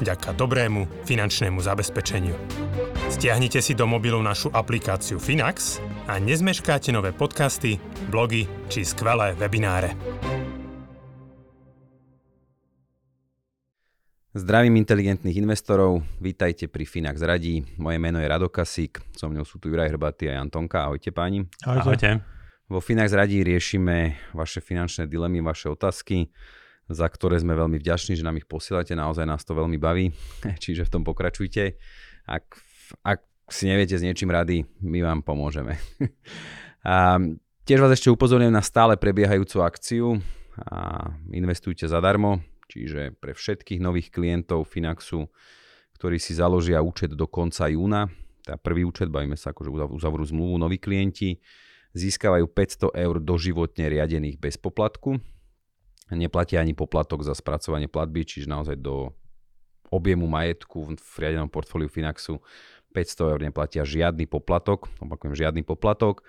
vďaka dobrému finančnému zabezpečeniu. Stiahnite si do mobilu našu aplikáciu Finax a nezmeškáte nové podcasty, blogy či skvelé webináre. Zdravím inteligentných investorov, vítajte pri Finax Radí. Moje meno je Rado Kasík, so mnou sú tu Juraj Hrbaty a Jan Tonka. Ahojte páni. Ahojte. Ahojte. Vo Finax Radí riešime vaše finančné dilemy, vaše otázky, za ktoré sme veľmi vďační, že nám ich posielate, naozaj nás to veľmi baví, čiže v tom pokračujte. Ak, ak si neviete s niečím rady, my vám pomôžeme. a tiež vás ešte upozorňujem na stále prebiehajúcu akciu a investujte zadarmo, čiže pre všetkých nových klientov Finaxu, ktorí si založia účet do konca júna, tá prvý účet, bavíme sa akože uzavrú zmluvu noví klienti, získavajú 500 eur doživotne riadených bez poplatku. Neplatia ani poplatok za spracovanie platby, čiže naozaj do objemu majetku v riadenom portfóliu Finaxu 500 eur neplatia žiadny poplatok, opakujem žiadny poplatok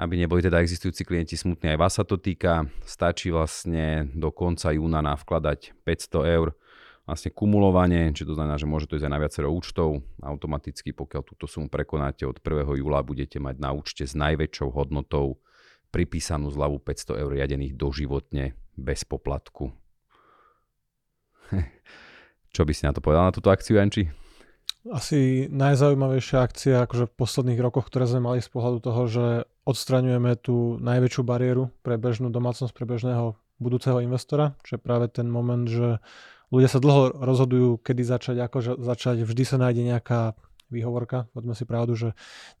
aby neboli teda existujúci klienti smutní, aj vás sa to týka. Stačí vlastne do konca júna navkladať 500 eur vlastne kumulovanie, či to znamená, že môže to ísť aj na viacero účtov. Automaticky, pokiaľ túto sumu prekonáte od 1. júla, budete mať na účte s najväčšou hodnotou pripísanú zľavu 500 eur riadených doživotne bez poplatku. Čo by si na to povedal na túto akciu, Janči? Asi najzaujímavejšia akcia akože v posledných rokoch, ktoré sme mali z pohľadu toho, že odstraňujeme tú najväčšiu bariéru pre bežnú domácnosť, pre bežného budúceho investora, čo je práve ten moment, že ľudia sa dlho rozhodujú, kedy začať, ako začať, vždy sa nájde nejaká výhovorka, poďme si pravdu, že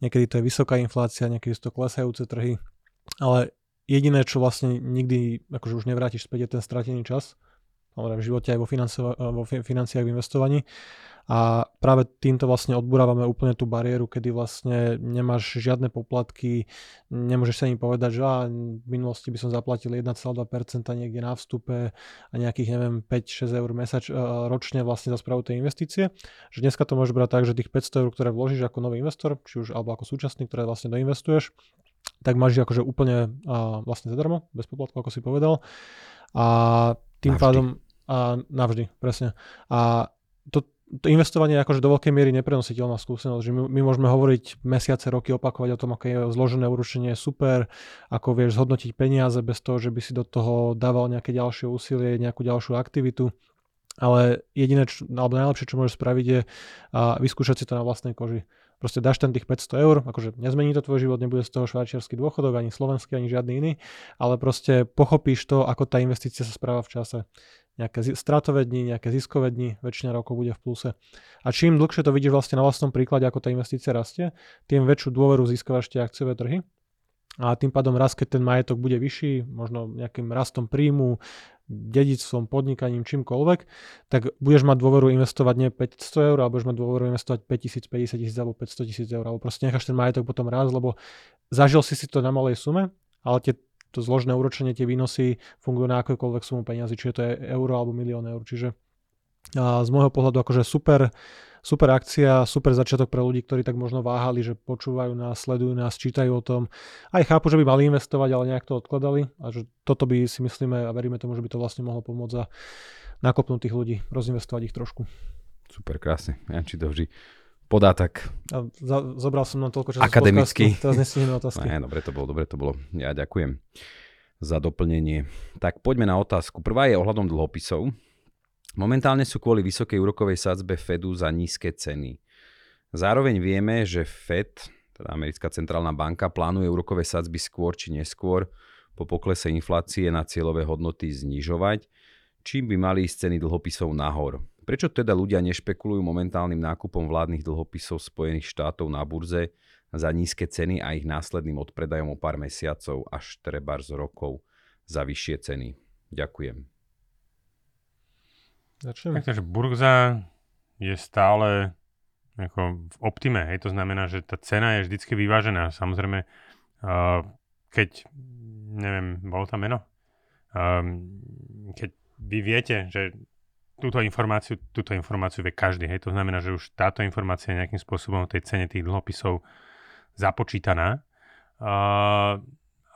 niekedy to je vysoká inflácia, niekedy sú to klesajúce trhy, ale jediné, čo vlastne nikdy akože už nevrátiš späť, je ten stratený čas, v živote aj vo, vo financiách v investovaní a práve týmto vlastne odburávame úplne tú bariéru, kedy vlastne nemáš žiadne poplatky, nemôžeš sa im povedať, že á, v minulosti by som zaplatil 1,2% niekde na vstupe a nejakých, neviem, 5-6 eur mesač, uh, ročne vlastne za správu tej investície. Že dneska to môžeš brať tak, že tých 500 eur, ktoré vložíš ako nový investor, či už alebo ako súčasný, ktoré vlastne doinvestuješ, tak máš akože úplne uh, vlastne zadarmo, bez poplatku, ako si povedal. A tým navždy. pádom a navždy, presne. A to, to investovanie je akože do veľkej miery neprenositeľná skúsenosť, že my, my môžeme hovoriť mesiace, roky, opakovať o tom, aké je zložené uručenie super, ako vieš zhodnotiť peniaze bez toho, že by si do toho dával nejaké ďalšie úsilie, nejakú ďalšiu aktivitu. Ale jediné, čo, alebo najlepšie, čo môžeš spraviť, je a vyskúšať si to na vlastnej koži. Proste dáš tam tých 500 eur, akože nezmení to tvoj život, nebude z toho švajčiarsky dôchodok, ani slovenský, ani žiadny iný, ale proste pochopíš to, ako tá investícia sa správa v čase nejaké stratové dni, nejaké ziskové dni, väčšina rokov bude v pluse. A čím dlhšie to vidíš vlastne na vlastnom príklade, ako tá investícia rastie, tým väčšiu dôveru získavaš tie akciové trhy. A tým pádom raz, keď ten majetok bude vyšší, možno nejakým rastom príjmu, dedictvom, podnikaním, čímkoľvek, tak budeš mať dôveru investovať nie 500 eur, ale budeš mať dôveru investovať 5000, 50 tisíc alebo 500 tisíc eur, alebo proste necháš ten majetok potom raz, lebo zažil si si to na malej sume, ale tie to zložné úročenie, tie výnosy fungujú na akékoľvek sumu peniazy, čiže to euro alebo milión eur. Čiže z môjho pohľadu akože super, super akcia, super začiatok pre ľudí, ktorí tak možno váhali, že počúvajú nás, sledujú nás, čítajú o tom. Aj chápu, že by mali investovať, ale nejak to odkladali a že toto by si myslíme a veríme tomu, že by to vlastne mohlo pomôcť za nakopnúť tých ľudí, rozinvestovať ich trošku. Super, krásne. Janči Dovži podatok. A za, zobral som na toľko času Akademicky. teraz nestihneme otázky. Ne, dobre to bolo, dobre to bolo. Ja ďakujem za doplnenie. Tak poďme na otázku. Prvá je ohľadom dlhopisov. Momentálne sú kvôli vysokej úrokovej sadzbe Fedu za nízke ceny. Zároveň vieme, že Fed, teda americká centrálna banka, plánuje úrokové sadzby skôr či neskôr po poklese inflácie na cieľové hodnoty znižovať, čím by mali ísť ceny dlhopisov nahor. Prečo teda ľudia nešpekulujú momentálnym nákupom vládnych dlhopisov Spojených štátov na burze za nízke ceny a ich následným odpredajom o pár mesiacov až treba z rokov za vyššie ceny? Ďakujem. Začnem. Takže burza je stále ako v optime, hej, to znamená, že tá cena je vždycky vyvážená. Samozrejme, uh, keď, neviem, bolo tam meno? Um, keď vy viete, že túto informáciu, túto informáciu vie každý, hej, to znamená, že už táto informácia je nejakým spôsobom v tej cene tých dlhopisov započítaná. Uh,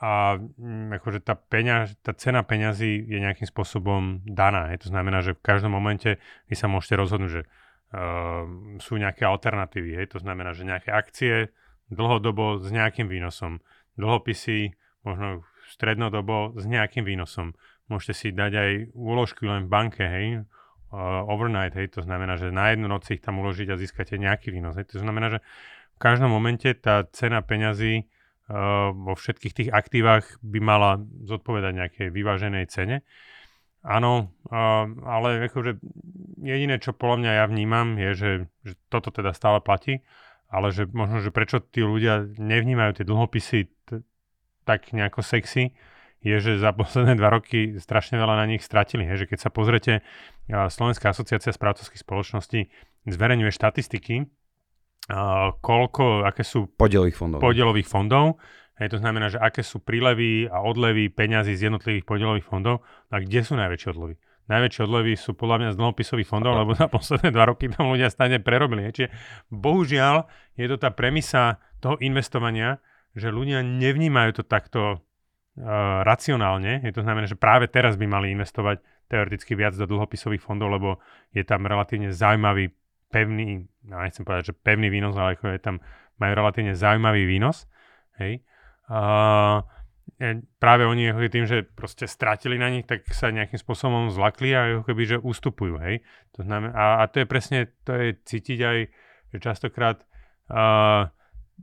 a mm, akože tá, peňaž, tá cena peňazí je nejakým spôsobom daná. Hej. To znamená, že v každom momente vy sa môžete rozhodnúť, že uh, sú nejaké alternatívy. Hej. To znamená, že nejaké akcie dlhodobo s nejakým výnosom, dlhopisy možno strednodobo s nejakým výnosom. Môžete si dať aj úložky len v banke, hej, uh, overnight, hej, to znamená, že na jednu noc ich tam uložiť a získate nejaký výnos. Hej. To znamená, že v každom momente tá cena peňazí vo všetkých tých aktívach by mala zodpovedať nejakej vyváženej cene. Áno, uh, ale akože jediné, čo podľa mňa ja vnímam, je, že, že toto teda stále platí, ale že možno, že prečo tí ľudia nevnímajú tie dlhopisy t- tak nejako sexy, je, že za posledné dva roky strašne veľa na nich stratili. He, že keď sa pozrete, Slovenská asociácia správcovských spoločností zverejňuje štatistiky koľko, aké sú podielových fondov. podielových fondov. Hej, to znamená, že aké sú prílevy a odlevy peňazí z jednotlivých podielových fondov a kde sú najväčšie odlevy. Najväčšie odlevy sú podľa mňa z dlhopisových fondov, lebo za posledné dva roky tam ľudia stane prerobili. Čiže bohužiaľ je to tá premisa toho investovania, že ľudia nevnímajú to takto uh, racionálne. Je to znamená, že práve teraz by mali investovať teoreticky viac do dlhopisových fondov, lebo je tam relatívne zaujímavý pevný, no nechcem povedať, že pevný výnos, ale ako je tam, majú relatívne zaujímavý výnos. Hej. A, práve oni ako tým, že proste stratili na nich, tak sa nejakým spôsobom zlakli a ako keby, že ustupujú. Hej. To znamená, a, a to je presne, to je cítiť aj, že častokrát uh,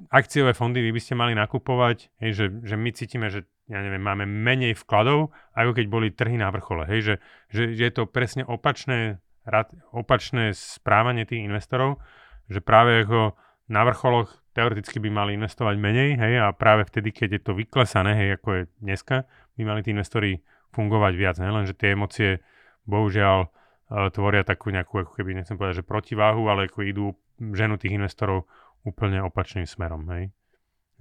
akciové fondy vy by ste mali nakupovať, hej, že, že my cítime, že ja neviem, máme menej vkladov, ako keď boli trhy na vrchole. Hej, že, že, že je to presne opačné opačné správanie tých investorov, že práve ako na vrcholoch teoreticky by mali investovať menej, hej, a práve vtedy, keď je to vyklesané, hej, ako je dneska, by mali tí investori fungovať viac, ne? lenže tie emócie bohužiaľ uh, tvoria takú nejakú, ako keby, nechcem povedať, že protiváhu, ale ako idú ženu tých investorov úplne opačným smerom, hej.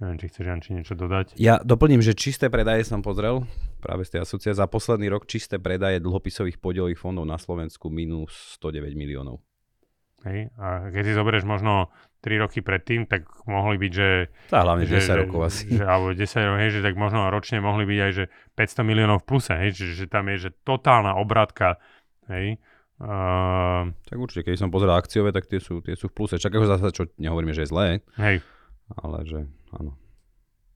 Neviem, či chceš Janči niečo dodať. Ja doplním, že čisté predaje som pozrel práve z tej asociácie. Za posledný rok čisté predaje dlhopisových podielových fondov na Slovensku minus 109 miliónov. Hej, a keď si zoberieš možno 3 roky predtým, tak mohli byť, že... Tá hlavne že, 10 rokov asi. Že, alebo 10 rokov, hej, že tak možno ročne mohli byť aj, že 500 miliónov v pluse, hej, že, že tam je, že totálna obratka, hej. Uh, tak určite, keď som pozeral akciové, tak tie sú, tie sú v pluse. Čak ako zase, čo nehovoríme, že je zlé. Hej. Ale že áno.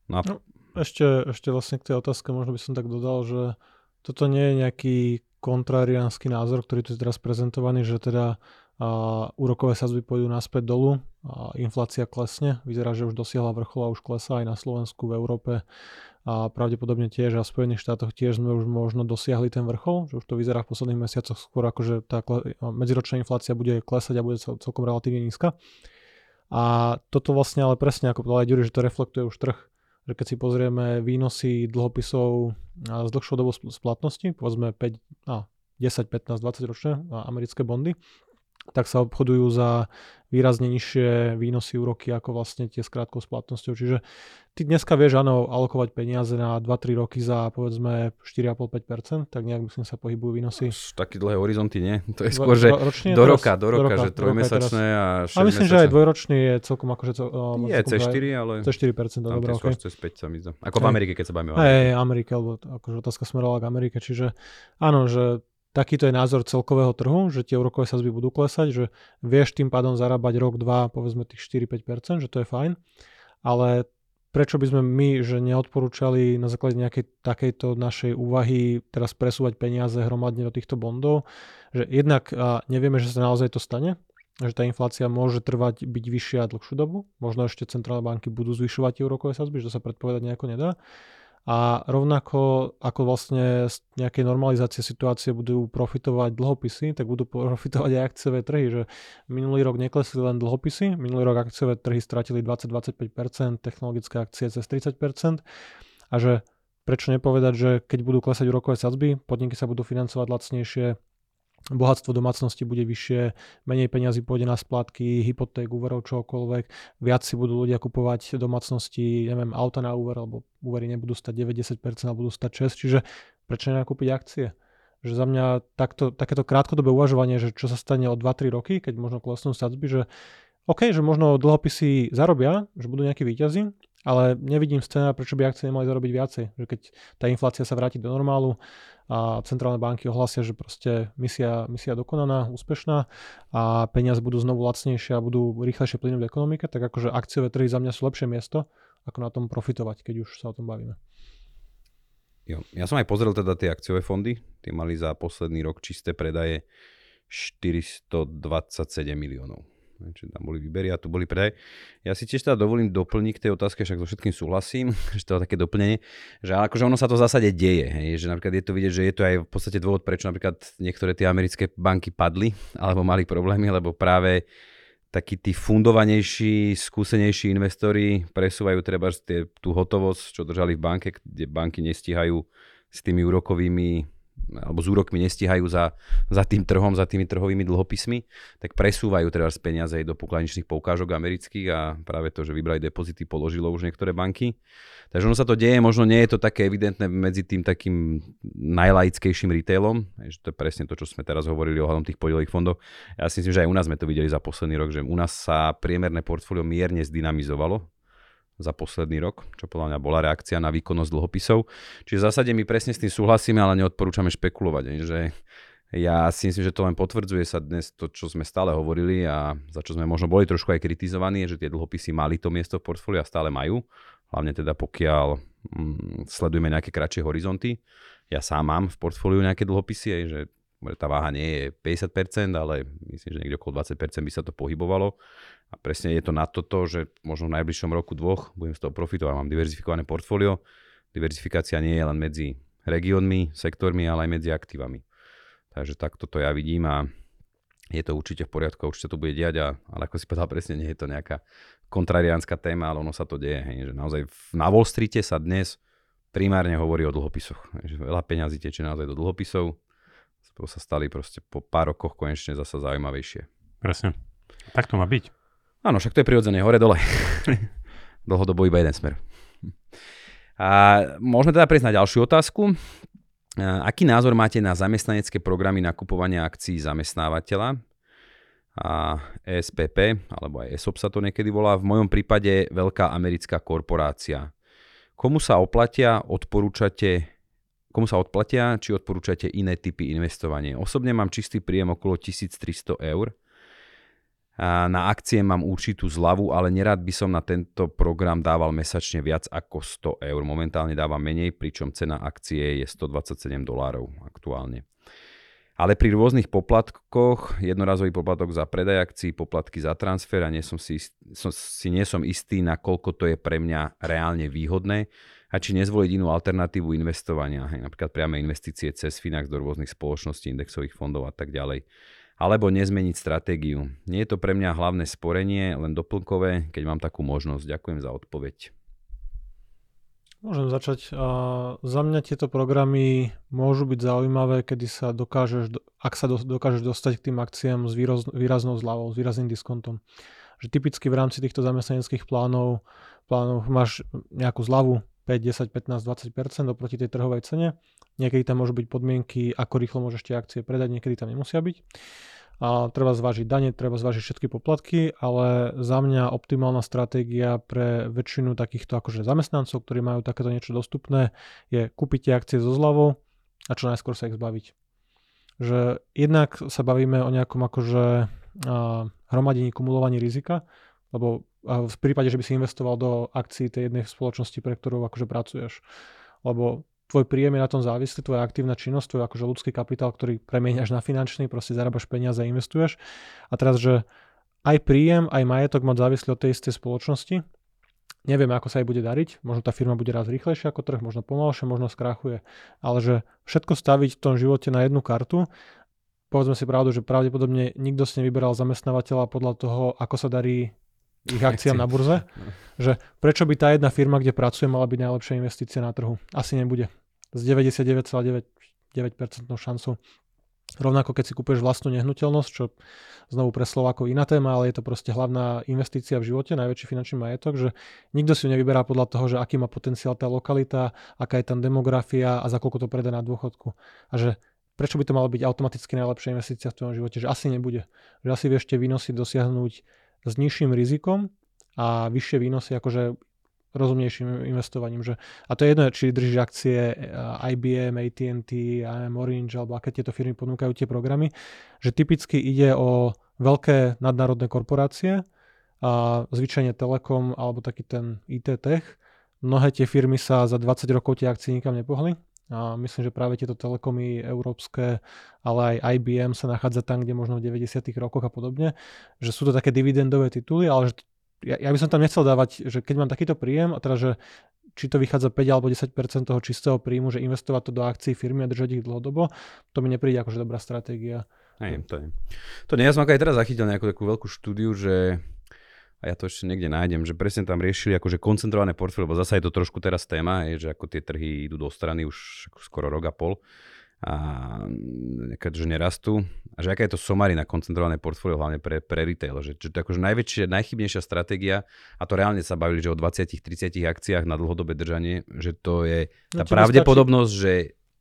No, no, ešte, ešte vlastne k tej otázke možno by som tak dodal, že toto nie je nejaký kontrariánsky názor, ktorý tu je teraz prezentovaný, že teda a úrokové sazby pôjdu naspäť dolu a inflácia klesne. Vyzerá, že už dosiahla vrchol a už klesá aj na Slovensku, v Európe a pravdepodobne tiež a v Spojených štátoch tiež sme už možno dosiahli ten vrchol, že už to vyzerá v posledných mesiacoch skôr ako, že tá medziročná inflácia bude klesať a bude celkom relatívne nízka. A toto vlastne ale presne, ako povedal aj Ďuri, že to reflektuje už trh. Že keď si pozrieme výnosy dlhopisov z dlhšou dobou splatnosti, povedzme 5, a 10, 15, 20 ročné americké bondy, tak sa obchodujú za výrazne nižšie výnosy úroky ako vlastne tie s krátkou splatnosťou. Čiže ty dneska vieš áno alokovať peniaze na 2-3 roky za povedzme 4,5-5%, tak nejak myslím sa pohybujú výnosy. Také dlhé horizonty nie. To je skôr, že ročne, do, roka, do roka, do roka, že trojmesačné a 6 A myslím, že aj dvojročný je celkom akože... Uh, je C4, ale... C4%, tam dobré, okay. cez 5 sa mi zdá. Ako v Amerike, keď sa bavíme. Hej, Amerike, alebo akože otázka smerovala k Amerike, čiže áno, že takýto je názor celkového trhu, že tie úrokové sazby budú klesať, že vieš tým pádom zarábať rok, dva, povedzme tých 4-5%, že to je fajn, ale prečo by sme my, že neodporúčali na základe nejakej takejto našej úvahy teraz presúvať peniaze hromadne do týchto bondov, že jednak nevieme, že sa naozaj to stane, že tá inflácia môže trvať byť vyššia dlhšiu dobu, možno ešte centrálne banky budú zvyšovať tie úrokové sazby, že to sa predpovedať nejako nedá a rovnako ako vlastne z nejakej normalizácie situácie budú profitovať dlhopisy, tak budú profitovať aj akciové trhy, že minulý rok neklesli len dlhopisy, minulý rok akciové trhy stratili 20-25%, technologické akcie cez 30% a že prečo nepovedať, že keď budú klesať úrokové sadzby, podniky sa budú financovať lacnejšie, bohatstvo domácnosti bude vyššie, menej peňazí pôjde na splátky, hypoték, úverov, čokoľvek, viac si budú ľudia kupovať domácnosti, neviem, auta na úver, alebo úvery nebudú stať 90%, ale budú stať 6, čiže prečo nenakúpiť akcie? Že za mňa takto, takéto krátkodobé uvažovanie, že čo sa stane o 2-3 roky, keď možno klesnú sadzby, že OK, že možno dlhopisy zarobia, že budú nejakí výťazí, ale nevidím scéna, prečo by akcie nemali zarobiť viacej. Že keď tá inflácia sa vráti do normálu a centrálne banky ohlasia, že proste misia, misia dokonaná, úspešná a peniaze budú znovu lacnejšie a budú rýchlejšie plynúť v ekonomike, tak akože akciové trhy za mňa sú lepšie miesto, ako na tom profitovať, keď už sa o tom bavíme. Jo. Ja som aj pozrel teda tie akciové fondy, tie mali za posledný rok čisté predaje 427 miliónov či tam boli výbery a tu boli predaje. Ja si tiež teda dovolím doplniť k tej otázke, však so všetkým súhlasím, že to je také doplnenie, že akože ono sa to v zásade deje, hej, že napríklad je to vidieť, že je to aj v podstate dôvod, prečo napríklad niektoré tie americké banky padli alebo mali problémy, lebo práve takí tí fundovanejší, skúsenejší investori presúvajú treba tie, tú hotovosť, čo držali v banke, kde banky nestíhajú s tými úrokovými alebo s úrokmi nestíhajú za, za tým trhom, za tými trhovými dlhopismi, tak presúvajú teda z peniaze do pokladničných poukážok amerických a práve to, že vybrali depozity, položilo už niektoré banky. Takže ono sa to deje, možno nie je to také evidentné medzi tým takým najlaickejším retailom, že to je presne to, čo sme teraz hovorili ohľadom tých podielových fondov. Ja si myslím, že aj u nás sme to videli za posledný rok, že u nás sa priemerné portfólio mierne zdynamizovalo za posledný rok, čo podľa mňa bola reakcia na výkonnosť dlhopisov. Čiže v zásade my presne s tým súhlasíme, ale neodporúčame špekulovať. Že ja si myslím, že to len potvrdzuje sa dnes to, čo sme stále hovorili a za čo sme možno boli trošku aj kritizovaní, že tie dlhopisy mali to miesto v portfóliu a stále majú. Hlavne teda pokiaľ mm, sledujeme nejaké kratšie horizonty. Ja sám mám v portfóliu nejaké dlhopisy, aj, že tá váha nie je 50%, ale myslím, že niekde okolo 20% by sa to pohybovalo. A presne je to na toto, že možno v najbližšom roku dvoch budem z toho profitovať. Mám diverzifikované portfólio. Diverzifikácia nie je len medzi regiónmi, sektormi, ale aj medzi aktívami. Takže takto to ja vidím a je to určite v poriadku a určite to bude diať, a, ale ako si povedal presne, nie je to nejaká kontrariánska téma, ale ono sa to deje. Hej, že naozaj na Wall Streete sa dnes primárne hovorí o dlhopisoch. Že veľa peňazí tečie naozaj do dlhopisov, sa stali proste po pár rokoch konečne zasa zaujímavejšie. Presne. Tak to má byť. Áno, však to je prirodzené, hore-dole. Dlhodobo iba jeden smer. A môžeme teda prejsť na ďalšiu otázku. Aký názor máte na zamestnanecké programy nakupovania akcií zamestnávateľa? A ESPP, alebo aj ESOP sa to niekedy volá, v mojom prípade veľká americká korporácia. Komu sa oplatia, odporúčate komu sa odplatia, či odporúčate iné typy investovania. Osobne mám čistý príjem okolo 1300 eur. Na akcie mám určitú zľavu, ale nerad by som na tento program dával mesačne viac ako 100 eur. Momentálne dávam menej, pričom cena akcie je 127 dolárov aktuálne. Ale pri rôznych poplatkoch, jednorazový poplatok za predaj akcií, poplatky za transfer a nie som si, som, si nie som istý, nakoľko to je pre mňa reálne výhodné a či nezvoliť inú alternatívu investovania, napríklad priame investície cez Finax do rôznych spoločností, indexových fondov a tak ďalej. Alebo nezmeniť stratégiu. Nie je to pre mňa hlavné sporenie, len doplnkové, keď mám takú možnosť. Ďakujem za odpoveď. Môžem začať. Uh, za mňa tieto programy môžu byť zaujímavé, kedy sa dokážeš, ak sa do, dokážeš dostať k tým akciám s výroz, výraznou zľavou, s výrazným diskontom. Že typicky v rámci týchto zamestnaneckých plánov, plánov máš nejakú zľavu 5, 10, 15, 20% oproti tej trhovej cene. Niekedy tam môžu byť podmienky, ako rýchlo môžeš tie akcie predať, niekedy tam nemusia byť. A treba zvážiť dane, treba zvážiť všetky poplatky, ale za mňa optimálna stratégia pre väčšinu takýchto akože zamestnancov, ktorí majú takéto niečo dostupné, je kúpiť tie akcie so zľavou a čo najskôr sa ich zbaviť. Že jednak sa bavíme o nejakom akože hromadení, kumulovaní rizika, lebo v prípade, že by si investoval do akcií tej jednej spoločnosti, pre ktorú akože pracuješ. Lebo tvoj príjem je na tom závislý, tvoja aktívna činnosť, tvoj akože ľudský kapitál, ktorý premieňaš na finančný, proste zarábaš peniaze a investuješ. A teraz, že aj príjem, aj majetok má závislý od tej istej spoločnosti. Nevieme, ako sa jej bude dariť. Možno tá firma bude raz rýchlejšia ako trh, možno pomalšie, možno skrachuje. Ale že všetko staviť v tom živote na jednu kartu povedzme si pravdu, že pravdepodobne nikto si nevyberal zamestnávateľa podľa toho, ako sa darí ich akciám na burze, že prečo by tá jedna firma, kde pracujem, mala byť najlepšia investícia na trhu. Asi nebude. S 99,9% šancou. Rovnako keď si kúpeš vlastnú nehnuteľnosť, čo znovu pre Slovákov iná téma, ale je to proste hlavná investícia v živote, najväčší finančný majetok, že nikto si ju nevyberá podľa toho, že aký má potenciál tá lokalita, aká je tam demografia a za koľko to predá na dôchodku. A že prečo by to malo byť automaticky najlepšia investícia v tvojom živote, že asi nebude. Že asi vieš tie výnosy dosiahnuť s nižším rizikom a vyššie výnosy akože rozumnejším investovaním. Že, a to je jedno, či držíš akcie IBM, AT&T, IM Orange alebo aké tieto firmy ponúkajú tie programy, že typicky ide o veľké nadnárodné korporácie, a zvyčajne Telekom alebo taký ten IT tech. Mnohé tie firmy sa za 20 rokov tie akcie nikam nepohli. A myslím, že práve tieto telekomy európske, ale aj IBM sa nachádza tam, kde možno v 90. rokoch a podobne, že sú to také dividendové tituly, ale že ja, ja by som tam nechcel dávať, že keď mám takýto príjem, a teda, že či to vychádza 5 alebo 10% toho čistého príjmu, že investovať to do akcií firmy a držať ich dlhodobo, to mi nepríde akože dobrá stratégia. Hej, to je. To nie, ja som aj teraz zachytil nejakú takú veľkú štúdiu, že a ja to ešte niekde nájdem, že presne tam riešili akože koncentrované portfólio, lebo zase je to trošku teraz téma, je, že ako tie trhy idú do strany už skoro rok a pol a že nerastú. A že aká je to somarina koncentrované portfólio, hlavne pre, pre retail. Že, že to je akože najväčšia, najchybnejšia stratégia, a to reálne sa bavili, že o 20-30 akciách na dlhodobé držanie, že to je tá no, pravdepodobnosť, stačí... že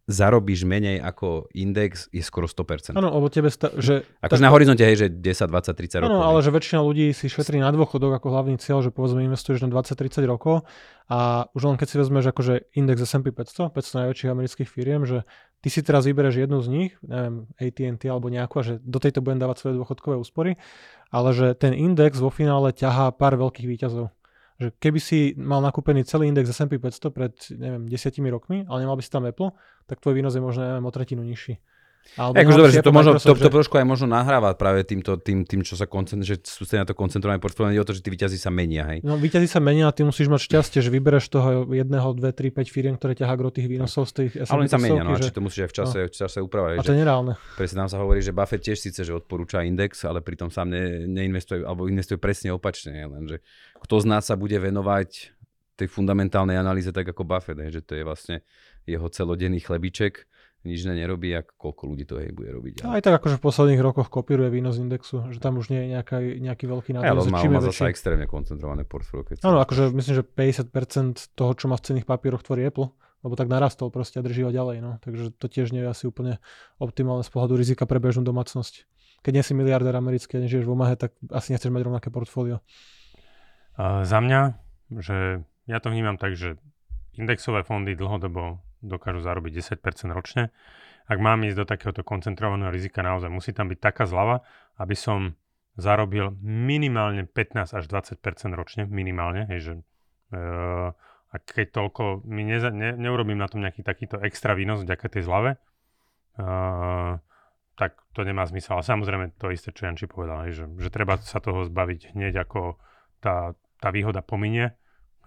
zarobíš menej ako index, je skoro 100%. Áno, lebo tebe... Sta- že akože na horizonte, hej, že 10, 20, 30 rokov. Áno, ale že väčšina ľudí si šetrí na dôchodok ako hlavný cieľ, že povedzme investuješ na 20-30 rokov a už len keď si vezmeš akože index S&P 500, 500 najväčších amerických firiem, že ty si teraz vybereš jednu z nich, neviem, AT&T alebo nejakú, a že do tejto budem dávať svoje dôchodkové úspory, ale že ten index vo finále ťahá pár veľkých výťazov. Že keby si mal nakúpený celý index S&P 500 pred, neviem, desiatimi rokmi, ale nemal by si tam Apple, tak tvoj výnos je možno, neviem, o tretinu nižší. Alebo akože dobre, že to, možno, to, to, trošku aj možno nahráva práve týmto, tým, tým čo sa koncentr, že sú na to koncentrované portfólio, o to, že tí výťazí sa menia, hej. No výťazí sa menia a ty musíš mať šťastie, že vybereš toho jedného, dve, tri, päť firiem, ktoré ťahá gro tých výnosov z tých Ale oni sa menia, no, že... či to musíš aj v čase, no. v čase upravať. A to je nereálne. Presne tam sa hovorí, že Buffett tiež síce, že odporúča index, ale pritom sám ne, neinvestuje, alebo investuje presne opačne, lenže kto z nás sa bude venovať tej fundamentálnej analýze tak ako Buffett, hej, že to je vlastne jeho celodenný chlebiček nič ne nerobí a koľko ľudí to hej bude robiť. Ale... Aj tak akože v posledných rokoch kopíruje výnos indexu, že tam už nie je nejaká, nejaký veľký nádej. Ale má, má zase extrémne koncentrované portfólio. Áno, akože myslím, že 50% toho, čo má v cenných papieroch, tvorí Apple, lebo tak narastol proste a drží ho ďalej. No. Takže to tiež nie je asi úplne optimálne z pohľadu rizika pre bežnú domácnosť. Keď nie si miliardár americký a nežiješ v Omahe, tak asi nechceš mať rovnaké portfólio. Uh, za mňa, že ja to vnímam tak, že indexové fondy dlhodobo dokážu zarobiť 10% ročne. Ak mám ísť do takéhoto koncentrovaného rizika, naozaj musí tam byť taká zľava, aby som zarobil minimálne 15 až 20% ročne, minimálne, hej, že uh, a keď toľko, mi neza, ne, neurobím na tom nejaký takýto extra výnos vďaka tej zlave, uh, tak to nemá zmysel. Ale samozrejme to isté, čo Janči povedal, hej, že, že treba sa toho zbaviť hneď ako tá, tá výhoda pominie,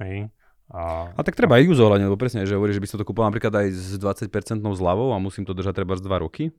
hej, a, a tak treba aj ju zohľadniť, lebo presne, že hovorí, že by som to kúpil napríklad aj s 20% zľavou a musím to držať treba z 2 roky.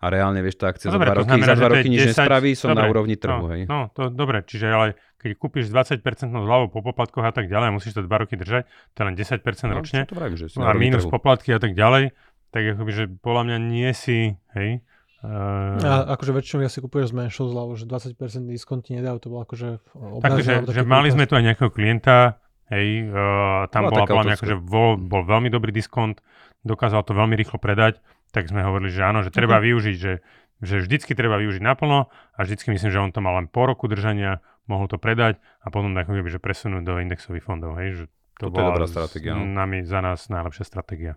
A reálne, vieš, tá akcia no, za 2 roky, znamená, za 2 roky nič 10... nespraví, som dobre, na úrovni trhu, no, hej. No, to dobre, čiže ale keď kúpiš 20% zľavou po poplatkoch a tak ďalej, musíš to 2 roky držať, to je len 10% no, ročne. To vravím, že a minus trhu. poplatky a tak ďalej, tak akoby, že podľa mňa nie si, hej, Uh, a akože väčšinou ja si kupuješ z menšou zľavou, že 20% diskont ti nedajú, to bolo akože Takže, že mali sme tu aj nejakého klienta, Hej, uh, tam bola, bola nejako, že bol, bol veľmi dobrý diskont, dokázal to veľmi rýchlo predať, tak sme hovorili, že áno, že treba okay. využiť, že, že vždycky treba využiť naplno a vždycky myslím, že on to mal len po roku držania, mohol to predať a potom ako keby, že presunúť do indexových fondov. Hej, že to, to bola je dobrá stratégia. No? Nami, za nás najlepšia stratégia.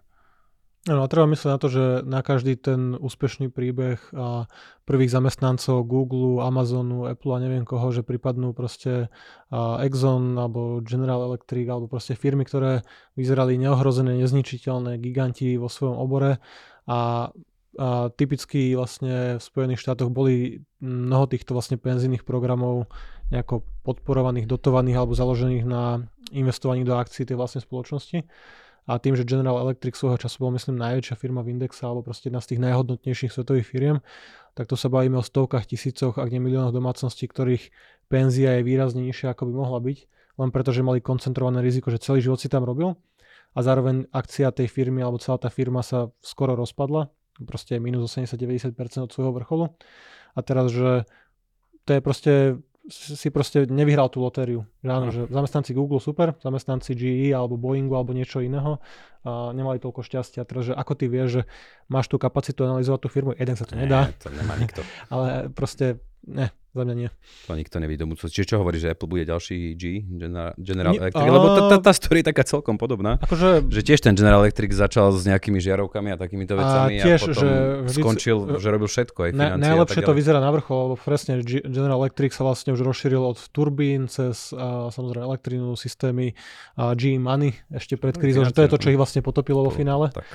No treba myslieť na to, že na každý ten úspešný príbeh a prvých zamestnancov Google, Amazonu, Apple a neviem koho, že pripadnú proste Exxon alebo General Electric alebo proste firmy, ktoré vyzerali neohrozené, nezničiteľné, giganti vo svojom obore a a typicky vlastne v Spojených štátoch boli mnoho týchto vlastne penzijných programov nejako podporovaných, dotovaných alebo založených na investovaní do akcií tej vlastnej spoločnosti. A tým, že General Electric svojho času bol, myslím, najväčšia firma v indexe alebo proste jedna z tých najhodnotnejších svetových firiem, tak to sa bavíme o stovkách tisícoch, ak nie miliónoch domácností, ktorých penzia je výrazne nižšia, ako by mohla byť, len preto, že mali koncentrované riziko, že celý život si tam robil a zároveň akcia tej firmy alebo celá tá firma sa skoro rozpadla proste minus 80-90% od svojho vrcholu. A teraz, že to je proste si proste nevyhral tú lotériu. Že áno, že zamestnanci Google super, zamestnanci GE alebo Boeingu alebo niečo iného a nemali toľko šťastia. Teraz, že ako ty vieš, že máš tú kapacitu analyzovať tú firmu, jeden sa to nedá. Nie, to nemá nikto. Ale proste, ne, za mňa nie. To nikto neví do budúcnosti. Čiže čo hovorí, že Apple bude ďalší G, General, General Nie, Electric? a- Lebo tá, tá, tá story je taká celkom podobná. Akože Že tiež ten General Electric začal s nejakými žiarovkami a takýmito vecami a, tiež, potom že vždy- skončil, že robil všetko, aj Na, financie najlepšie to vyzerá na vrchol, lebo presne General Electric sa vlastne už rozšíril od turbín cez samozrejme elektrínu, systémy a GE Money ešte pred krízou, že to je to, čo ich vlastne potopilo vo finále, Tak,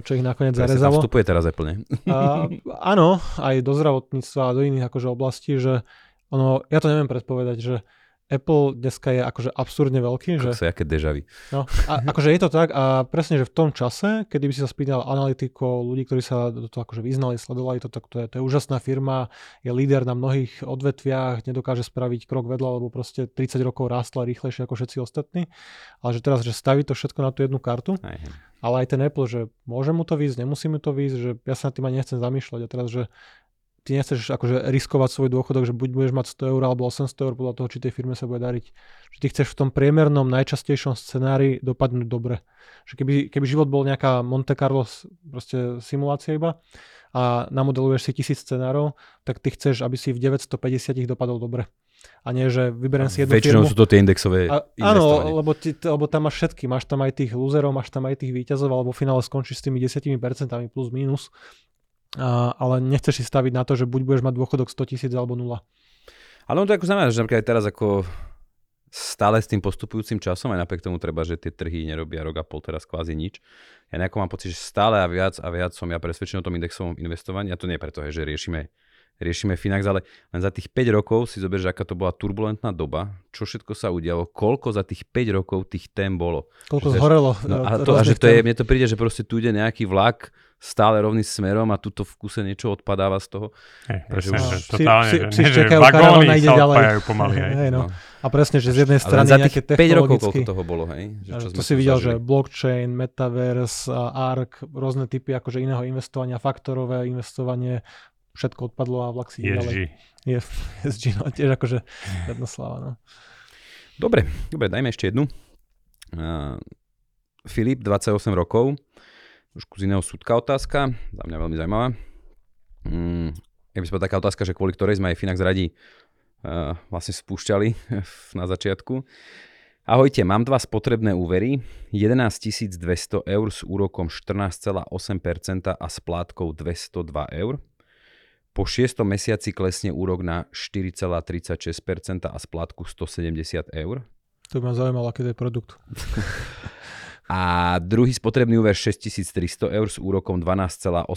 čo ich nakoniec tam zarezalo. vstupuje teraz Apple, nie? A, áno, aj do zdravotníctva a do iných akože oblastí, že ono, ja to neviem predpovedať, že Apple dneska je akože absurdne veľký, že Že... aké dežavy. No, a, akože je to tak a presne, že v tom čase, kedy by si sa spýtal analytikov, ľudí, ktorí sa do toho akože vyznali, sledovali to, tak to je, to je úžasná firma, je líder na mnohých odvetviach, nedokáže spraviť krok vedľa, lebo proste 30 rokov rástla rýchlejšie ako všetci ostatní. Ale že teraz, že staví to všetko na tú jednu kartu, Aj, ale aj ten Apple, že môže mu to výjsť, nemusí mu to výjsť, že ja sa nad tým ani nechcem zamýšľať a teraz, že ty nechceš akože riskovať svoj dôchodok, že buď budeš mať 100 eur alebo 800 eur podľa toho, či tej firme sa bude dariť. Že ty chceš v tom priemernom najčastejšom scenári dopadnúť dobre. Že keby, keby život bol nejaká Monte Carlo proste simulácia iba a namodeluješ si tisíc scenárov, tak ty chceš, aby si v 950 ich dopadol dobre. A nie, že vyberiem si jednu Väčšinou firmu. sú to tie indexové A, áno, lebo, ti, lebo tam máš všetky. Máš tam aj tých loserov, máš tam aj tých výťazov, alebo v finále skončíš s tými 10% plus minus. A, ale nechceš si staviť na to, že buď budeš mať dôchodok 100 tisíc alebo nula. Ale on to ako znamená, že napríklad aj teraz ako stále s tým postupujúcim časom, aj napriek tomu treba, že tie trhy nerobia rok a pol teraz kvázi nič. Ja nejako mám pocit, že stále a viac a viac som ja presvedčený o tom indexovom investovaní a to nie je preto, že riešime riešime Finax, ale len za tých 5 rokov si zober, že aká to bola turbulentná doba, čo všetko sa udialo, koľko za tých 5 rokov tých tém bolo. Koľko Že- zhorelo. No e, a, to, a že to je, mne to príde, že proste tu ide nejaký vlak stále rovným smerom a tuto v kuse niečo odpadáva z toho. Hej, presne, už- že totálne, psi- psi čakajú, ide ďalej. pomaly. Hej. Hej, no. No. A presne, že z jednej strany za nejaké tých 5 rokov koľko toho bolo, hej? Že čo to si videl, zažili. že blockchain, metaverse, ARK, rôzne typy akože iného investovania, faktorové investovanie, všetko odpadlo a vlak si ide ďalej. Je ESG, no tiež akože jedna sláva, no. Dobre, dobre, dajme ešte jednu. Uh, Filip, 28 rokov, trošku z iného súdka otázka, za mňa veľmi zaujímavá. Mm, ja by som taká otázka, že kvôli ktorej sme aj Finax radi uh, vlastne spúšťali na začiatku. Ahojte, mám dva spotrebné úvery, 11 200 eur s úrokom 14,8% a splátkou 202 eur. Po 6 mesiaci klesne úrok na 4,36% a splátku 170 eur. To by ma zaujímalo, aký to je produkt. A druhý spotrebný úver 6300 eur s úrokom 12,8%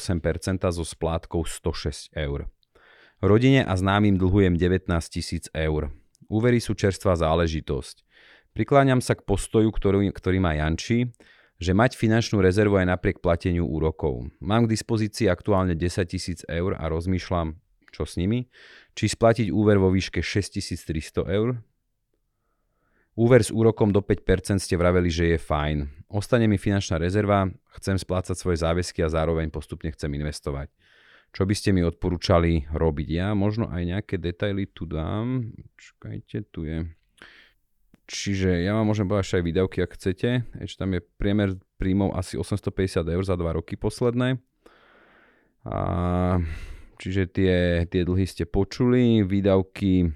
so splátkou 106 eur. Rodine a známym dlhujem 19 tisíc eur. Úvery sú čerstvá záležitosť. Prikláňam sa k postoju, ktorý, ktorý má Janči, že mať finančnú rezervu aj napriek plateniu úrokov. Mám k dispozícii aktuálne 10 tisíc eur a rozmýšľam, čo s nimi. Či splatiť úver vo výške 6300 eur, Úver s úrokom do 5% ste vraveli, že je fajn. Ostane mi finančná rezerva, chcem splácať svoje záväzky a zároveň postupne chcem investovať. Čo by ste mi odporúčali robiť? Ja možno aj nejaké detaily tu dám. Čakajte, tu je. Čiže ja vám môžem povedať aj výdavky, ak chcete. Ešte tam je priemer príjmov asi 850 eur za 2 roky posledné. A, čiže tie, tie dlhy ste počuli. Výdavky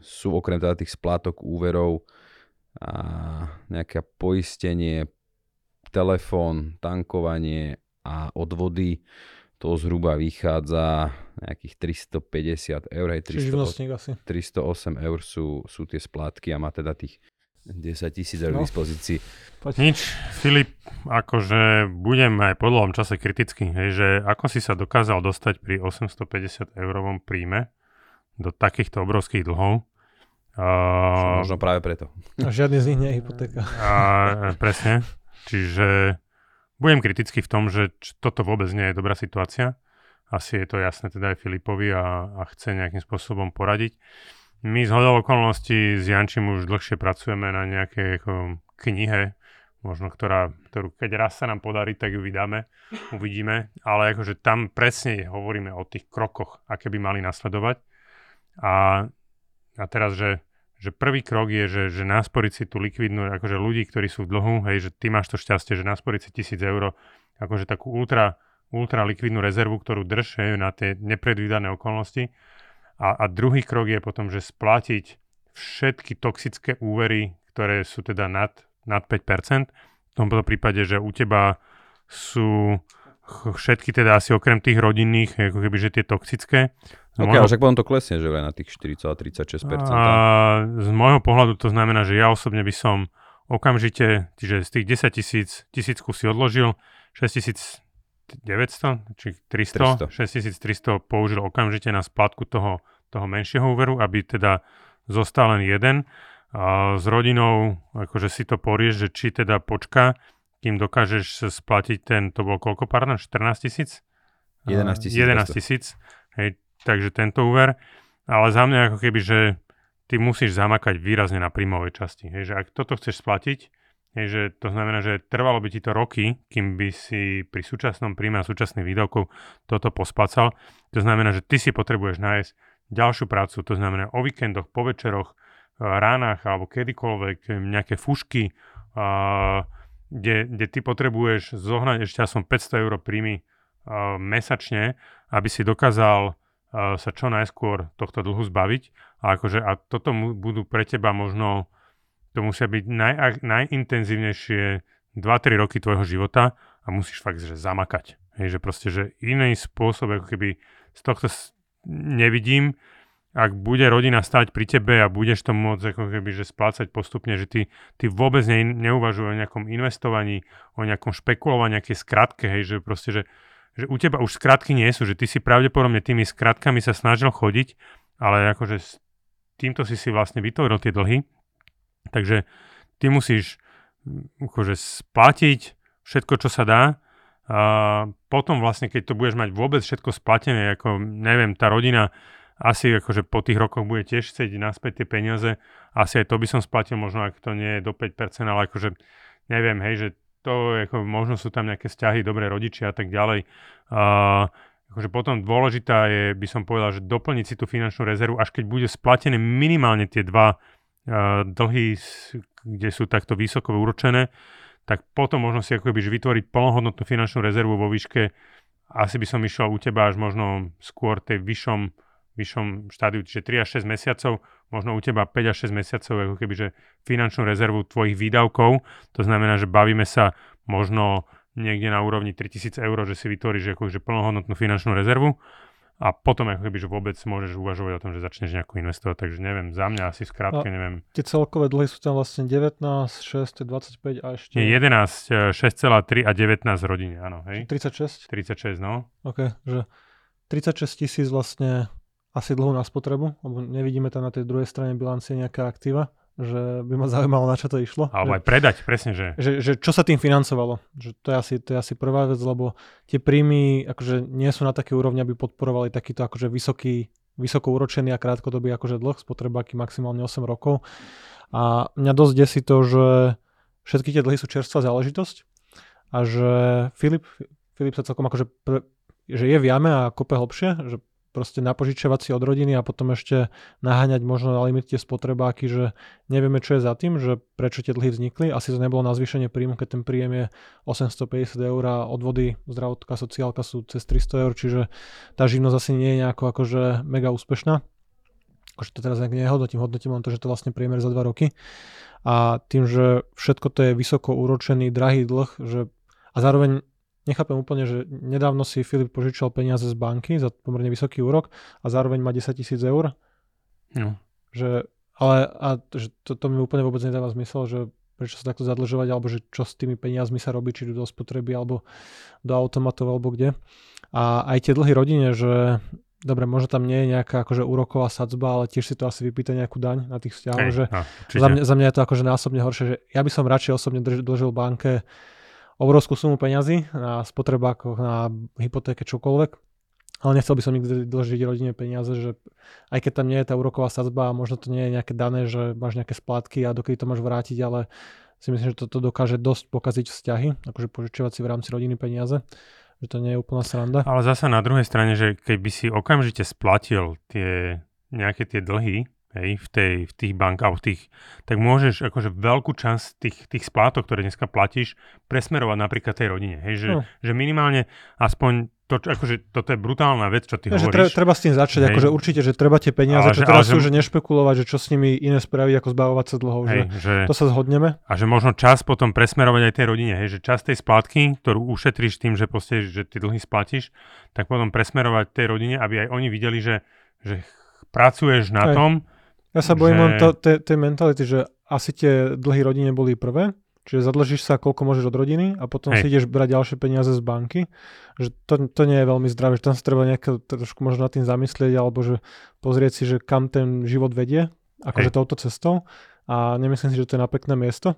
sú okrem teda tých splátok úverov a nejaké poistenie, telefón, tankovanie a odvody. To zhruba vychádza nejakých 350 eur, Čiže 300, živnostník asi. 308 eur sú, sú tie splátky a má teda tých 10 tisíc eur No. k dispozícii. Poď. Nič, Filip, akože budem aj po dlhom čase kritický, hej, že ako si sa dokázal dostať pri 850 eurovom príjme do takýchto obrovských dlhov. Uh, Možno práve preto. A žiadny z nich nie je hypotéka. a, presne. Čiže budem kritický v tom, že toto vôbec nie je dobrá situácia. Asi je to jasné teda aj Filipovi a, a chce nejakým spôsobom poradiť. My z hodou okolností s Jančím už dlhšie pracujeme na nejakej ako, knihe možno ktorá, ktorú keď raz sa nám podarí, tak ju vydáme, uvidíme, ale akože tam presne hovoríme o tých krokoch, aké by mali nasledovať. A, a teraz, že, že prvý krok je, že, že nasporiť si tú likvidnú, akože ľudí, ktorí sú v dlhu, hej, že ty máš to šťastie, že nasporiť si tisíc eur, akože takú ultra, ultra likvidnú rezervu, ktorú drž hej, na tie nepredvídané okolnosti. A, a druhý krok je potom, že splatiť všetky toxické úvery, ktoré sú teda nad nad 5%. V tomto prípade, že u teba sú všetky teda asi okrem tých rodinných, ako keby, že tie toxické. Ok, môjho... ale však potom to klesne, že aj na tých 4,36%. A z môjho pohľadu to znamená, že ja osobne by som okamžite, čiže z tých 10 tisíc, tisícku si odložil, 6 900 či 300, 300. 6300 použil okamžite na splatku toho, toho menšieho úveru, aby teda zostal len jeden a s rodinou akože si to porieš, že či teda počka, kým dokážeš splatiť ten, to bol koľko, pardon, 14 tisíc? 11 tisíc. 11 tisíc, hej, takže tento úver. Ale za mňa ako keby, že ty musíš zamakať výrazne na príjmovej časti. Hej, že ak toto chceš splatiť, hej, že to znamená, že trvalo by ti to roky, kým by si pri súčasnom príjme a súčasných výdavkov toto pospacal. To znamená, že ty si potrebuješ nájsť ďalšiu prácu, to znamená o víkendoch, po večeroch, ránach alebo kedykoľvek nejaké fušky, kde, kde ty potrebuješ zohnať ešte som 500 eur príjmy mesačne, aby si dokázal sa čo najskôr tohto dlhu zbaviť. A, akože, a toto mu, budú pre teba možno, to musia byť naj, najintenzívnejšie 2-3 roky tvojho života a musíš fakt že zamakať. Hej, že proste, že iný spôsob, ako keby z tohto nevidím, ak bude rodina stať pri tebe a budeš to môcť ako keby, že splácať postupne, že ty, ty vôbec ne, neuvažujú o nejakom investovaní, o nejakom špekulovaní, nejaké skratke, hej, že proste, že, že u teba už skratky nie sú, že ty si pravdepodobne tými skratkami sa snažil chodiť, ale akože s týmto si si vlastne vytvoril tie dlhy, takže ty musíš mm, akože splatiť všetko, čo sa dá, a potom vlastne, keď to budeš mať vôbec všetko splatené, ako neviem, tá rodina asi akože po tých rokoch bude tiež chcieť naspäť tie peniaze. Asi aj to by som splatil, možno ak to nie je do 5%, ale akože neviem, hej, že to ako, možno sú tam nejaké vzťahy, dobré rodičia a tak ďalej. Uh, akože potom dôležitá je, by som povedal, že doplniť si tú finančnú rezervu, až keď bude splatené minimálne tie dva uh, dlhy, kde sú takto vysoko úročené, tak potom možno si ako keby vytvoriť plnohodnotnú finančnú rezervu vo výške, asi by som išiel u teba až možno skôr tej vyššom vyššom štádiu, čiže 3 až 6 mesiacov, možno u teba 5 až 6 mesiacov, ako keby, že finančnú rezervu tvojich výdavkov, to znamená, že bavíme sa možno niekde na úrovni 3000 eur, že si vytvoríš akože plnohodnotnú finančnú rezervu a potom ako keby, že vôbec môžeš uvažovať o tom, že začneš nejako investovať, takže neviem, za mňa asi skrátke, neviem. Tie celkové dlhy sú tam vlastne 19, 6, 25 a ešte... Nie, 11, 6,3 a 19 rodine, áno, hej? 36? 36, no. OK, že 36 tisíc vlastne asi dlho na spotrebu, lebo nevidíme tam na tej druhej strane bilancie nejaká aktíva, že by ma zaujímalo, na čo to išlo. Alebo aj predať, presne, že... že... Že, čo sa tým financovalo. Že to, je asi, to je asi prvá vec, lebo tie príjmy akože nie sú na také úrovni, aby podporovali takýto akože vysoký, vysoko úročený a krátkodobý akože dlh, spotrebáky maximálne 8 rokov. A mňa dosť desí to, že všetky tie dlhy sú čerstvá záležitosť a že Filip, Filip sa celkom akože pre, že je v jame a kope hlbšie, že proste napožičiavať si od rodiny a potom ešte naháňať možno na limit tie spotrebáky, že nevieme, čo je za tým, že prečo tie dlhy vznikli. Asi to nebolo na zvýšenie príjmu, keď ten príjem je 850 eur a odvody zdravotná sociálka sú cez 300 eur, čiže tá živnosť asi nie je nejako akože mega úspešná. Akože to teraz nejak nehodnotím, hodnotím len to, že to vlastne priemer za 2 roky. A tým, že všetko to je vysoko úročený, drahý dlh, že a zároveň nechápem úplne, že nedávno si Filip požičal peniaze z banky za pomerne vysoký úrok a zároveň má 10 tisíc eur. No. Že, ale a, že to, to mi úplne vôbec nedáva zmysel, že prečo sa takto zadlžovať, alebo že čo s tými peniazmi sa robí, či do spotreby, alebo do automatov, alebo kde. A aj tie dlhy rodine, že dobre, možno tam nie je nejaká akože úroková sadzba, ale tiež si to asi vypýta nejakú daň na tých vzťahoch, že no, za, mňa, za mňa je to akože násobne horšie, že ja by som radšej osobne dlžil banke obrovskú sumu peňazí na spotrebákoch, na hypotéke, čokoľvek. Ale nechcel by som nikdy dlžiť rodine peniaze, že aj keď tam nie je tá úroková sadzba a možno to nie je nejaké dané, že máš nejaké splátky a dokedy to máš vrátiť, ale si myslím, že toto dokáže dosť pokaziť vzťahy, akože požičiavať si v rámci rodiny peniaze, že to nie je úplná sranda. Ale zase na druhej strane, že keby si okamžite splatil tie nejaké tie dlhy, hej, v, tej, v tých bankách, v tých, tak môžeš akože veľkú časť tých, tých splátok, ktoré dneska platíš, presmerovať napríklad tej rodine. Hej, že, no. že minimálne aspoň to, akože, toto je brutálna vec, čo ty ja, hovoríš. Treba, treba s tým začať, hej. akože určite, že treba tie peniaze, ale čo že, teraz sú, že nešpekulovať, že čo s nimi iné spraviť, ako zbavovať sa dlhov, hej, že, že, to sa zhodneme. A že možno čas potom presmerovať aj tej rodine, hej, že čas tej splátky, ktorú ušetríš tým, že, proste, že ty dlhy splatíš, tak potom presmerovať tej rodine, aby aj oni videli, že, že pracuješ na hej. tom. Ja sa bojím že... len tej mentality, že asi tie dlhy rodine boli prvé, Čiže zadlžíš sa, koľko môžeš od rodiny a potom Hej. si ideš brať ďalšie peniaze z banky. Že to, to nie je veľmi zdravé, že tam sa treba nejak trošku možno nad tým zamyslieť alebo že pozrieť si, že kam ten život vedie, akože touto cestou a nemyslím si, že to je na pekné miesto.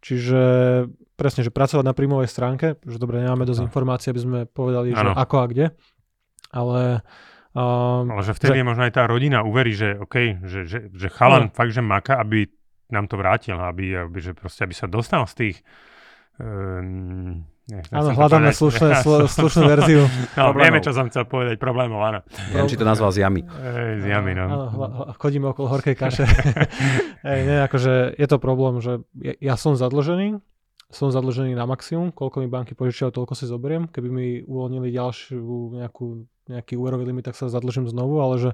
Čiže presne, že pracovať na príjmovej stránke, že dobre, nemáme dosť no. informácií, aby sme povedali, že ako a kde, ale Um, ale že vtedy že... možno aj tá rodina uverí, že OK, že, že, že chalan no. fakt, že maka, aby nám to vrátil, aby, aby, že proste, aby sa dostal z tých um, Áno, hľadáme slušné, sl- slušnú verziu. No, vieme, čo som chcel povedať, problémov, áno. Neviem, či to nazval z jamy. E, z jamy, no. Áno, chodíme okolo horkej kaše. Ej, nie, akože je to problém, že ja, ja som zadlžený, som zadlžený na maximum, koľko mi banky požičiajú, toľko si zoberiem. Keby mi uvoľnili ďalšiu nejakú, nejaký úverový limit, tak sa zadlžím znovu, ale že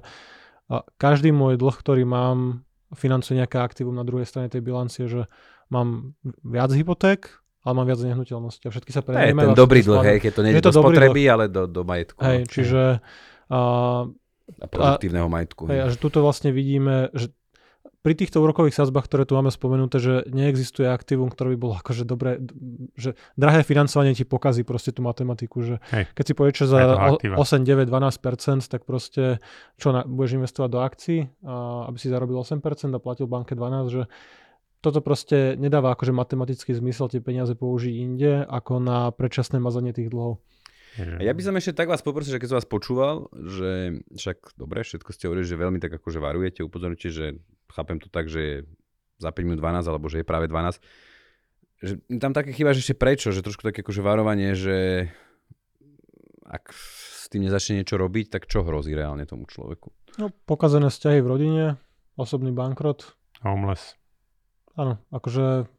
každý môj dlh, ktorý mám, financuje nejaké aktívum na druhej strane tej bilancie, že mám viac hypoték, ale mám viac nehnuteľnosti a všetky sa prenajímajú. ten dobrý dlh, hej, keď to nie je do spotreby, dlh. ale do, do majetku. Hej, no. čiže... A, a produktívneho majetku. Hej, a že tuto vlastne vidíme, že pri týchto úrokových sazbách, ktoré tu máme spomenuté, že neexistuje aktívum, ktoré by bolo akože dobré, že drahé financovanie ti pokazí proste tú matematiku, že Hej. keď si povieš, že za 8, 9, 12%, tak proste čo na, budeš investovať do akcií, a, aby si zarobil 8% a platil banke 12, že toto proste nedáva akože matematický zmysel tie peniaze použiť inde, ako na predčasné mazanie tých dlhov. A ja by som ešte tak vás poprosil, že keď som vás počúval, že však dobre, všetko ste hovorili, že veľmi tak akože varujete, upozorňujete, že chápem to tak, že je za 5 minút 12, alebo že je práve 12. Že tam také chyba, že ešte prečo, že trošku také akože varovanie, že ak s tým nezačne niečo robiť, tak čo hrozí reálne tomu človeku? No, pokazené vzťahy v rodine, osobný bankrot. Homeless. Áno, akože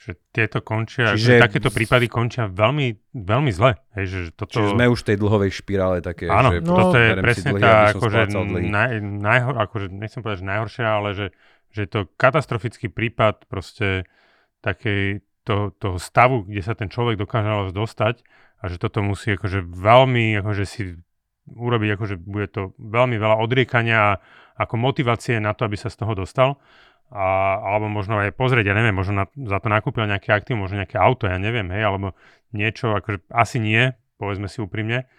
že tieto končia, Čiže... že takéto prípady končia veľmi, veľmi zle. Hej, že toto... Čiže sme už v tej dlhovej špirále také, Áno, že no, toto je presne dlhy, tá, akože, naj, najhor, akože, nechcem povedať, že najhoršia, ale že, že je to katastrofický prípad proste takej to, toho stavu, kde sa ten človek dokáže dostať a že toto musí akože veľmi akože si urobiť, akože bude to veľmi veľa odriekania a ako motivácie na to, aby sa z toho dostal a, alebo možno aj pozrieť, ja neviem, možno na, za to nakúpil nejaké aktív, možno nejaké auto, ja neviem, hej, alebo niečo, akože asi nie, povedzme si úprimne,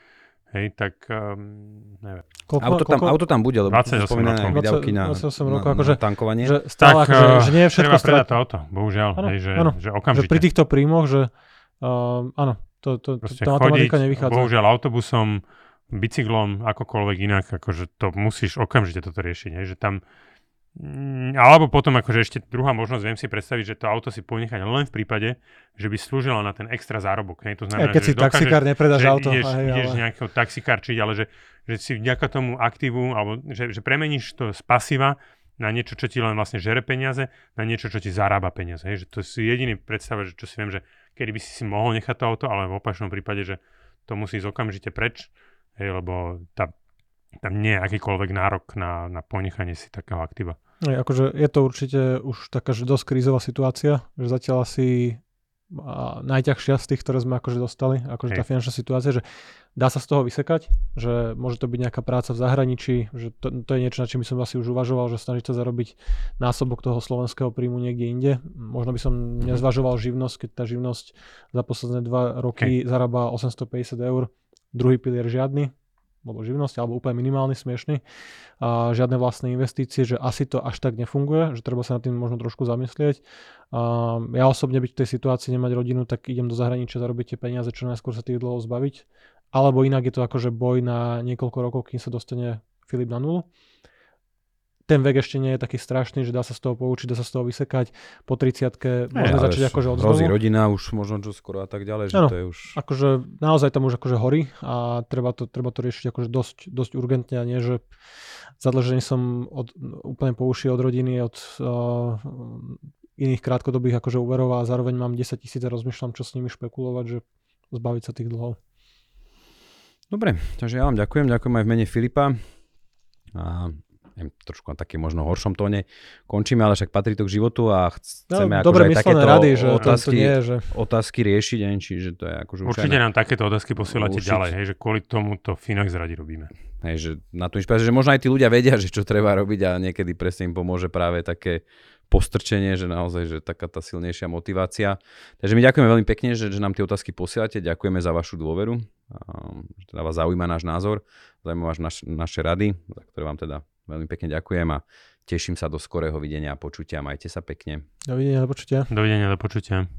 hej, tak um, neviem. Koľko, auto, tam, auto tam bude, lebo 28 spomínané výdavky na, 28 rokov, akože, na tankovanie. Že stále, tak, akože, že nie je všetko treba predať to auto, bohužiaľ, ano, hej, že, ano, že okamžite. Že pri týchto príjmoch, že um, áno, to, to, to, tá matematika nevychádza. Bohužiaľ autobusom, bicyklom, akokoľvek inak, akože to musíš okamžite toto riešiť, hej, že tam alebo potom akože ešte druhá možnosť, viem si predstaviť, že to auto si ponechať len v prípade, že by slúžilo na ten extra zárobok. Nie? To znamená, keď že si dokážeš, taxikár nepredáš auto. Ideš, aj, ideš ale... nejakého taxikárčiť, ale že, že si vďaka tomu aktívu, alebo že, že premeníš to z pasiva na niečo, čo ti len vlastne žere peniaze, na niečo, čo ti zarába peniaze. Hej? Že to si jediný predstava, že čo si viem, že kedy by si si mohol nechať to auto, ale v opačnom prípade, že to musí ísť okamžite preč, hej, lebo tá tam nie je akýkoľvek nárok na, na ponechanie si takého aktíva. Je, akože je to určite už taká že dosť krízová situácia, že zatiaľ asi a najťažšia z tých, ktoré sme akože dostali, akože Hej. tá finančná situácia, že dá sa z toho vysekať, že môže to byť nejaká práca v zahraničí, že to, to je niečo, na čím by som asi už uvažoval, že snažiť sa zarobiť násobok toho slovenského príjmu niekde inde. Možno by som mhm. nezvažoval živnosť, keď tá živnosť za posledné dva roky Hej. zarába 850 eur, druhý pilier žiadny, alebo živnosť, alebo úplne minimálny, smiešný, a žiadne vlastné investície, že asi to až tak nefunguje, že treba sa nad tým možno trošku zamyslieť. A ja osobne byť v tej situácii nemať rodinu, tak idem do zahraničia zarobiť tie peniaze, čo najskôr sa tých dlhov zbaviť. Alebo inak je to akože boj na niekoľko rokov, kým sa dostane Filip na nulu. Ten vek ešte nie je taký strašný, že dá sa z toho poučiť, dá sa z toho vysekať. Po 30 môžeme ale začať akože od Hrozí rodina už možno čo skoro a tak ďalej, že Áno. to je už... Akože naozaj tam už akože horí a treba to, treba to riešiť akože dosť, dosť urgentne a nie, že zadlžený som od, úplne po uši od rodiny, od uh, iných krátkodobých akože úverov a zároveň mám 10 tisíc a rozmýšľam, čo s nimi špekulovať, že zbaviť sa tých dlhov. Dobre, takže ja vám ďakujem, ďakujem aj v mene Filipa. A neviem, trošku na také možno horšom tóne končíme, ale však patrí to k životu a chceme No, akože dobre aj takéto rady, že to otázky, nie že otázky riešiť, aj, čiže to je akože Určite na, nám takéto otázky posielate Určite. ďalej, hej, že kvôli tomu to Finax radi robíme. hej, že na tú inšpiráciu, že možno aj tí ľudia vedia, že čo treba robiť a niekedy presne im pomôže práve také postrčenie, že naozaj, že taká tá silnejšia motivácia. Takže my ďakujeme veľmi pekne, že, že nám tie otázky posielate, ďakujeme za vašu dôveru, um, že teda vás zaujíma náš názor, zaujíma vás naš, naše rady, za ktoré vám teda veľmi pekne ďakujem a teším sa do skorého videnia a počutia. Majte sa pekne. dovidenia, do počutia. Dovidenia, do počutia.